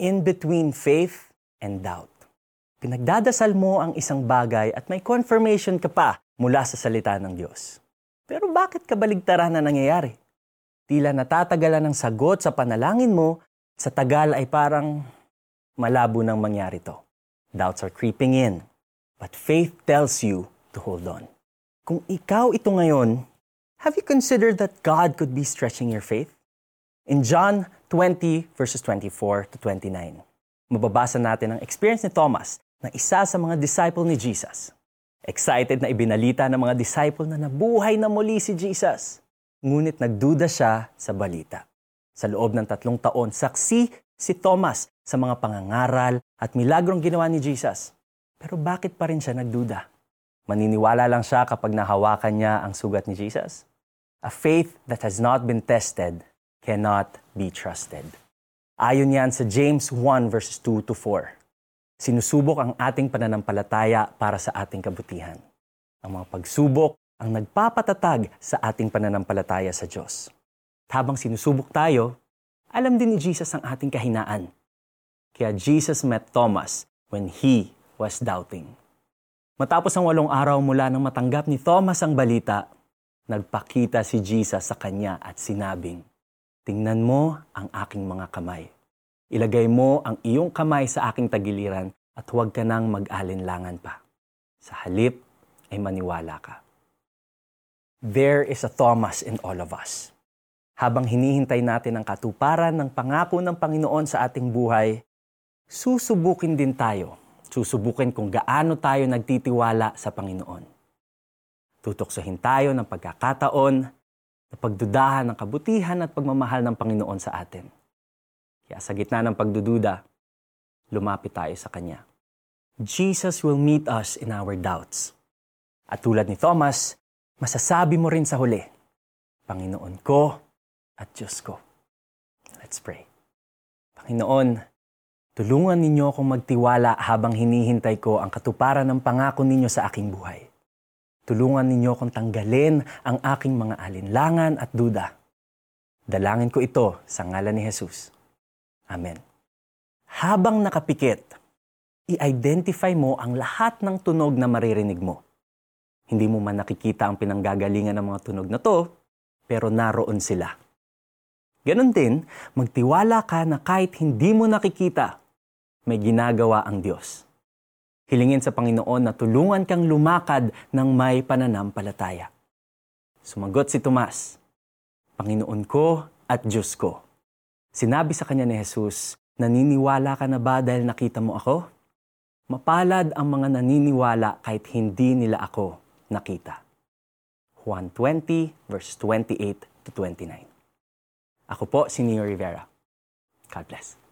in between faith and doubt. Pinagdadasal mo ang isang bagay at may confirmation ka pa mula sa salita ng Diyos. Pero bakit kabaligtaran na nangyayari? Tila natatagalan ng sagot sa panalangin mo, sa tagal ay parang malabo nang mangyari to. Doubts are creeping in, but faith tells you to hold on. Kung ikaw ito ngayon, have you considered that God could be stretching your faith? In John 20 verses 24 to 29, mababasa natin ang experience ni Thomas na isa sa mga disciple ni Jesus. Excited na ibinalita ng mga disciple na nabuhay na muli si Jesus ngunit nagduda siya sa balita. Sa loob ng tatlong taon, saksi si Thomas sa mga pangangaral at milagrong ginawa ni Jesus. Pero bakit pa rin siya nagduda? Maniniwala lang siya kapag nahawakan niya ang sugat ni Jesus? A faith that has not been tested cannot be trusted. Ayon yan sa James 1 verses 2 to 4. Sinusubok ang ating pananampalataya para sa ating kabutihan. Ang mga pagsubok ang nagpapatatag sa ating pananampalataya sa Diyos. Habang sinusubok tayo, alam din ni Jesus ang ating kahinaan. Kaya Jesus met Thomas when he was doubting. Matapos ang walong araw mula nang matanggap ni Thomas ang balita, nagpakita si Jesus sa kanya at sinabing, Tingnan mo ang aking mga kamay. Ilagay mo ang iyong kamay sa aking tagiliran at huwag ka nang mag-alinlangan pa. Sa halip ay maniwala ka there is a Thomas in all of us. Habang hinihintay natin ang katuparan ng pangako ng Panginoon sa ating buhay, susubukin din tayo. Susubukin kung gaano tayo nagtitiwala sa Panginoon. Tutuksohin tayo ng pagkakataon na pagdudahan ng kabutihan at pagmamahal ng Panginoon sa atin. Kaya sa gitna ng pagdududa, lumapit tayo sa Kanya. Jesus will meet us in our doubts. At tulad ni Thomas, masasabi mo rin sa huli, Panginoon ko at Diyos ko. Let's pray. Panginoon, tulungan ninyo akong magtiwala habang hinihintay ko ang katuparan ng pangako ninyo sa aking buhay. Tulungan ninyo akong tanggalin ang aking mga alinlangan at duda. Dalangin ko ito sa ngalan ni Jesus. Amen. Habang nakapikit, i-identify mo ang lahat ng tunog na maririnig mo. Hindi mo man nakikita ang pinanggagalingan ng mga tunog na to, pero naroon sila. Ganon din, magtiwala ka na kahit hindi mo nakikita, may ginagawa ang Diyos. Hilingin sa Panginoon na tulungan kang lumakad ng may pananampalataya. Sumagot si Tomas, Panginoon ko at Diyos ko. Sinabi sa kanya ni Jesus, naniniwala ka na ba dahil nakita mo ako? Mapalad ang mga naniniwala kahit hindi nila ako nakita. Juan 20 verse 28 to 29. Ako po si Neo Rivera. God bless.